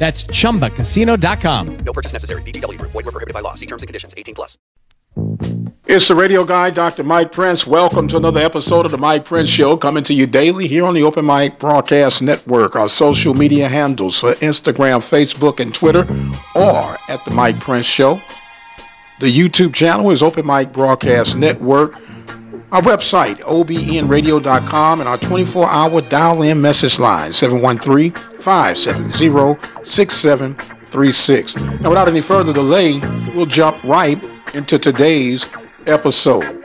That's chumbacasino.com. No purchase necessary. VGW Group. Void were prohibited by law. See terms and conditions. 18 plus. It's the radio guy, Dr. Mike Prince. Welcome to another episode of the Mike Prince Show, coming to you daily here on the Open Mic Broadcast Network. Our social media handles for Instagram, Facebook, and Twitter are at the Mike Prince Show. The YouTube channel is Open Mic Broadcast Network. Our website, obnradio.com, and our 24-hour dial-in message line, 713-570-6736. Now, without any further delay, we'll jump right into today's episode.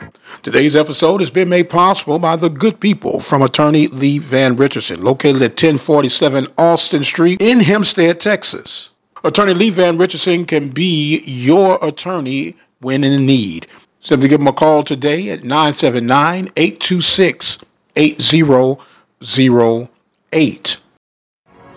Today's episode has been made possible by the good people from attorney Lee Van Richardson, located at 1047 Austin Street in Hempstead, Texas. Attorney Lee Van Richardson can be your attorney when in need. Simply give him a call today at 979 826 8008.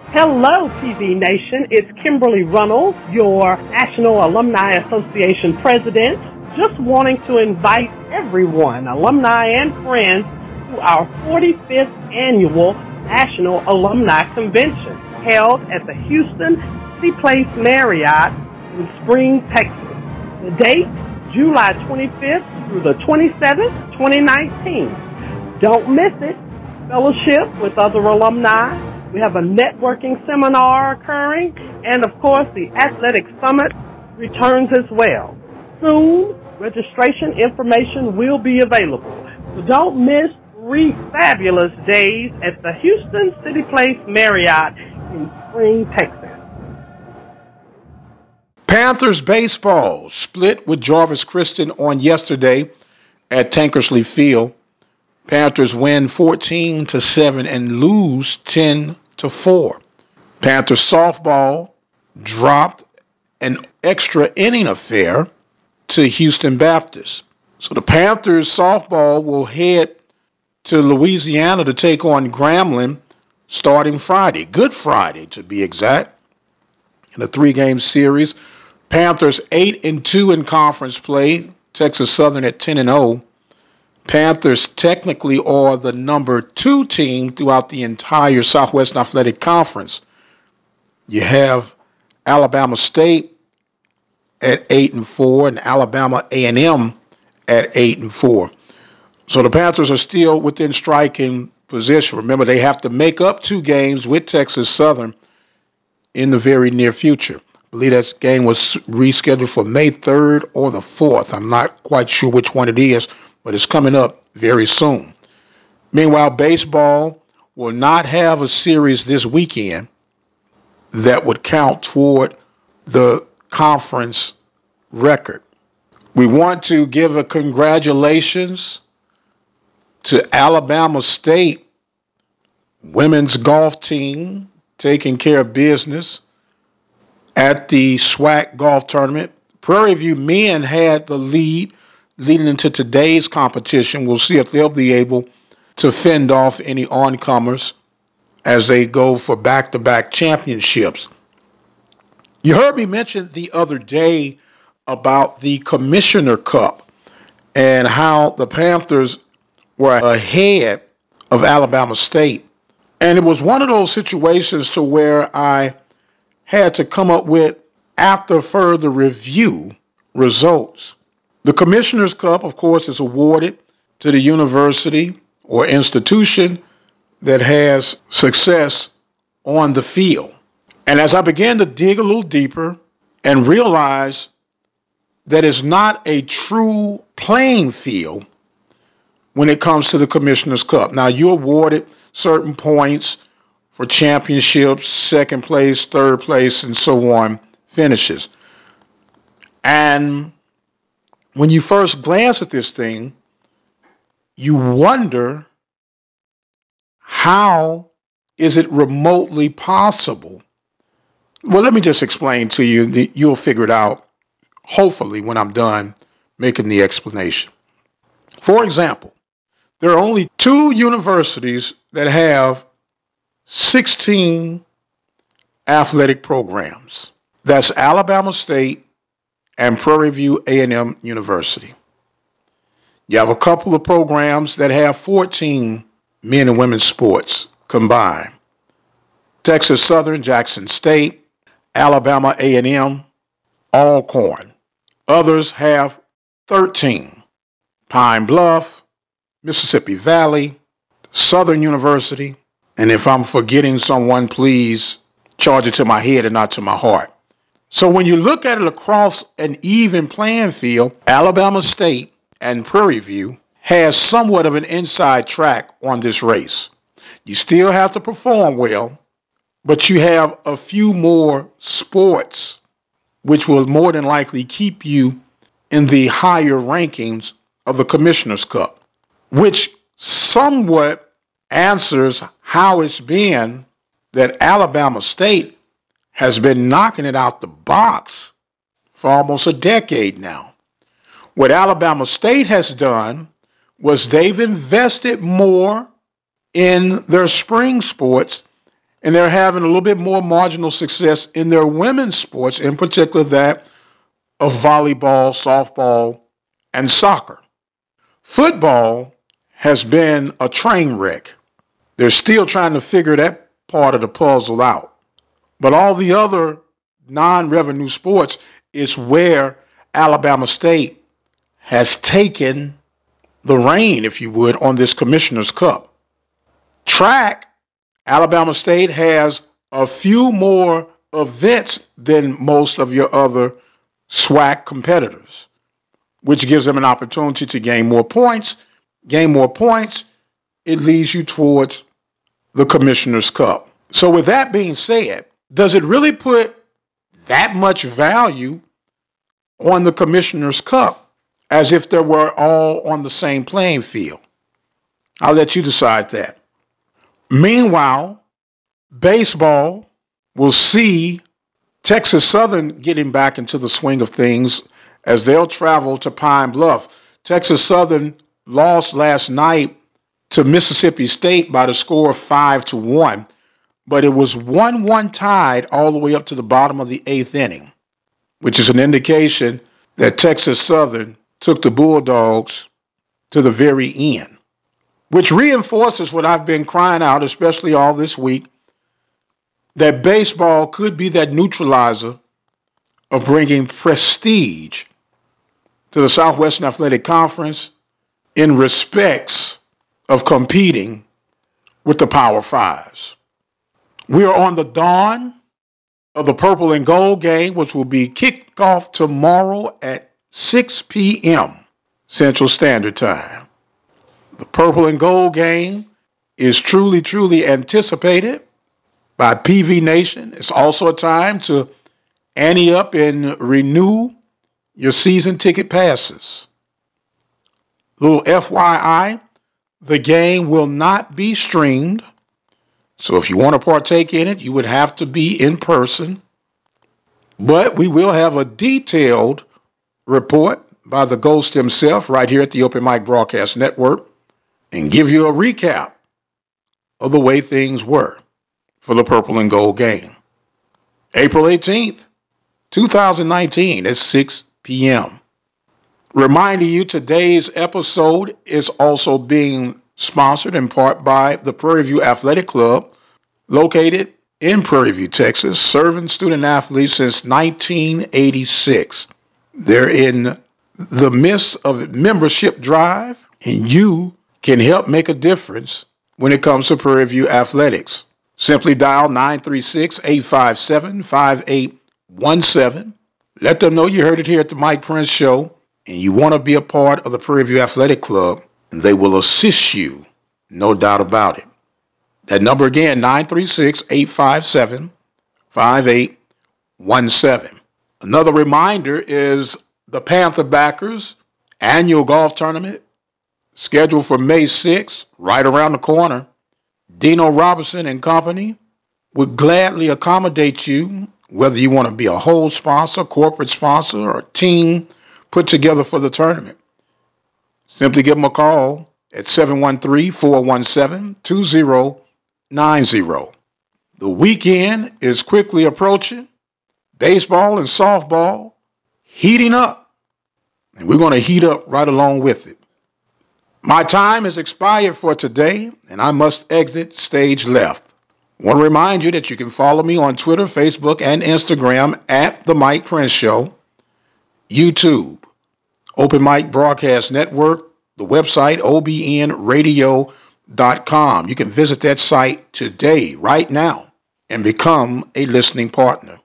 Hello, PV Nation. It's Kimberly Runnels, your National Alumni Association president. Just wanting to invite everyone, alumni and friends, to our 45th annual National Alumni Convention held at the Houston City Place Marriott in Spring, Texas. The date July 25th through the 27th, 2019. Don't miss it. Fellowship with other alumni. We have a networking seminar occurring, and of course, the Athletic Summit returns as well. Soon, registration information will be available. So don't miss three fabulous days at the Houston City Place Marriott in Spring, Texas. Panthers baseball split with Jarvis Christian on yesterday at Tankersley Field. Panthers win 14 to 7 and lose 10 to 4. Panthers softball dropped an extra inning affair to Houston Baptist. So the Panthers softball will head to Louisiana to take on Grambling starting Friday, Good Friday to be exact, in a three-game series. Panthers 8 and 2 in conference play, Texas Southern at 10 and 0. Panthers technically are the number 2 team throughout the entire Southwest Athletic Conference. You have Alabama State at 8 and 4 and Alabama A&M at 8 and 4. So the Panthers are still within striking position. Remember they have to make up two games with Texas Southern in the very near future. I believe that game was rescheduled for May 3rd or the 4th. I'm not quite sure which one it is, but it's coming up very soon. Meanwhile, baseball will not have a series this weekend that would count toward the conference record. We want to give a congratulations to Alabama State women's golf team taking care of business at the SWAC golf tournament. Prairie View men had the lead leading into today's competition. We'll see if they'll be able to fend off any oncomers as they go for back to back championships. You heard me mention the other day about the Commissioner Cup and how the Panthers were ahead of Alabama State. And it was one of those situations to where I had to come up with, after further review, results. The Commissioner's Cup, of course, is awarded to the university or institution that has success on the field. And as I began to dig a little deeper and realize that it's not a true playing field when it comes to the Commissioner's Cup. Now, you're awarded certain points for championships, second place, third place, and so on finishes. And when you first glance at this thing, you wonder how is it remotely possible? Well, let me just explain to you. You'll figure it out hopefully, when I'm done making the explanation. For example, there are only two universities that have 16 athletic programs. That's Alabama State and Prairie View A&M University. You have a couple of programs that have 14 men and women's sports combined. Texas Southern, Jackson State, Alabama A&M, Alcorn. Others have 13. Pine Bluff, Mississippi Valley, Southern University, and if I'm forgetting someone, please charge it to my head and not to my heart. So when you look at it across an even playing field, Alabama State and Prairie View has somewhat of an inside track on this race. You still have to perform well, but you have a few more sports which will more than likely keep you in the higher rankings of the Commissioner's Cup, which somewhat answers how it's been that Alabama State has been knocking it out the box for almost a decade now. What Alabama State has done was they've invested more in their spring sports and they're having a little bit more marginal success in their women's sports, in particular that of volleyball, softball, and soccer. Football has been a train wreck. They're still trying to figure that part of the puzzle out. But all the other non revenue sports is where Alabama State has taken the reign, if you would, on this Commissioner's Cup. Track, Alabama State has a few more events than most of your other SWAC competitors, which gives them an opportunity to gain more points. Gain more points, it leads you towards the Commissioner's Cup. So, with that being said, does it really put that much value on the Commissioner's Cup as if they were all on the same playing field? I'll let you decide that. Meanwhile, baseball will see Texas Southern getting back into the swing of things as they'll travel to Pine Bluff. Texas Southern lost last night to Mississippi State by the score of 5 to 1, but it was 1 1 tied all the way up to the bottom of the eighth inning, which is an indication that Texas Southern took the Bulldogs to the very end, which reinforces what I've been crying out, especially all this week, that baseball could be that neutralizer of bringing prestige to the Southwestern Athletic Conference in respects of competing with the Power Fives. We are on the dawn of the Purple and Gold game, which will be kicked off tomorrow at 6 p.m. Central Standard Time. The Purple and Gold game is truly, truly anticipated by PV Nation. It's also a time to ante up and renew your season ticket passes. Little FYI, the game will not be streamed. So if you want to partake in it, you would have to be in person. But we will have a detailed report by the ghost himself right here at the Open Mic Broadcast Network and give you a recap of the way things were for the Purple and Gold game. April 18th, 2019 at 6 p.m. Reminding you today's episode is also being sponsored in part by the Prairie View Athletic Club, located in Prairie View, Texas, serving student athletes since 1986. They're in the midst of membership drive, and you can help make a difference when it comes to Prairie View athletics. Simply dial 936 857 5817. Let them know you heard it here at the Mike Prince Show and you want to be a part of the Prairie View Athletic Club, and they will assist you, no doubt about it. That number again, 936 857 5817. Another reminder is the Panther Backers annual golf tournament scheduled for May 6th, right around the corner. Dino Robinson and company would gladly accommodate you, whether you want to be a hole sponsor, corporate sponsor, or team put together for the tournament. Simply give them a call at 713-417-2090. The weekend is quickly approaching. Baseball and softball heating up. And we're going to heat up right along with it. My time has expired for today, and I must exit stage left. I want to remind you that you can follow me on Twitter, Facebook, and Instagram at The Mike Prince Show, YouTube, Open Mic Broadcast Network, the website obnradio.com. You can visit that site today, right now, and become a listening partner.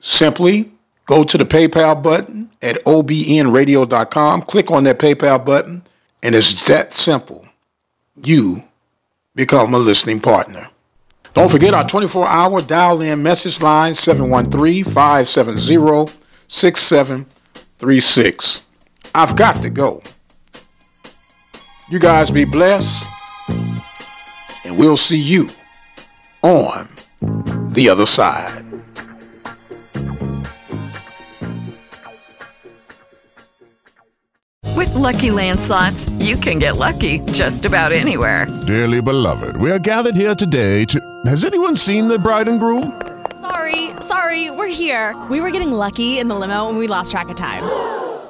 Simply go to the PayPal button at obnradio.com, click on that PayPal button, and it's that simple. You become a listening partner. Don't forget our 24 hour dial in message line 713 570 6736. I've got to go. You guys be blessed, and we'll see you on the other side. With Lucky Land slots, you can get lucky just about anywhere. Dearly beloved, we are gathered here today to. Has anyone seen the bride and groom? Sorry, sorry, we're here. We were getting lucky in the limo and we lost track of time.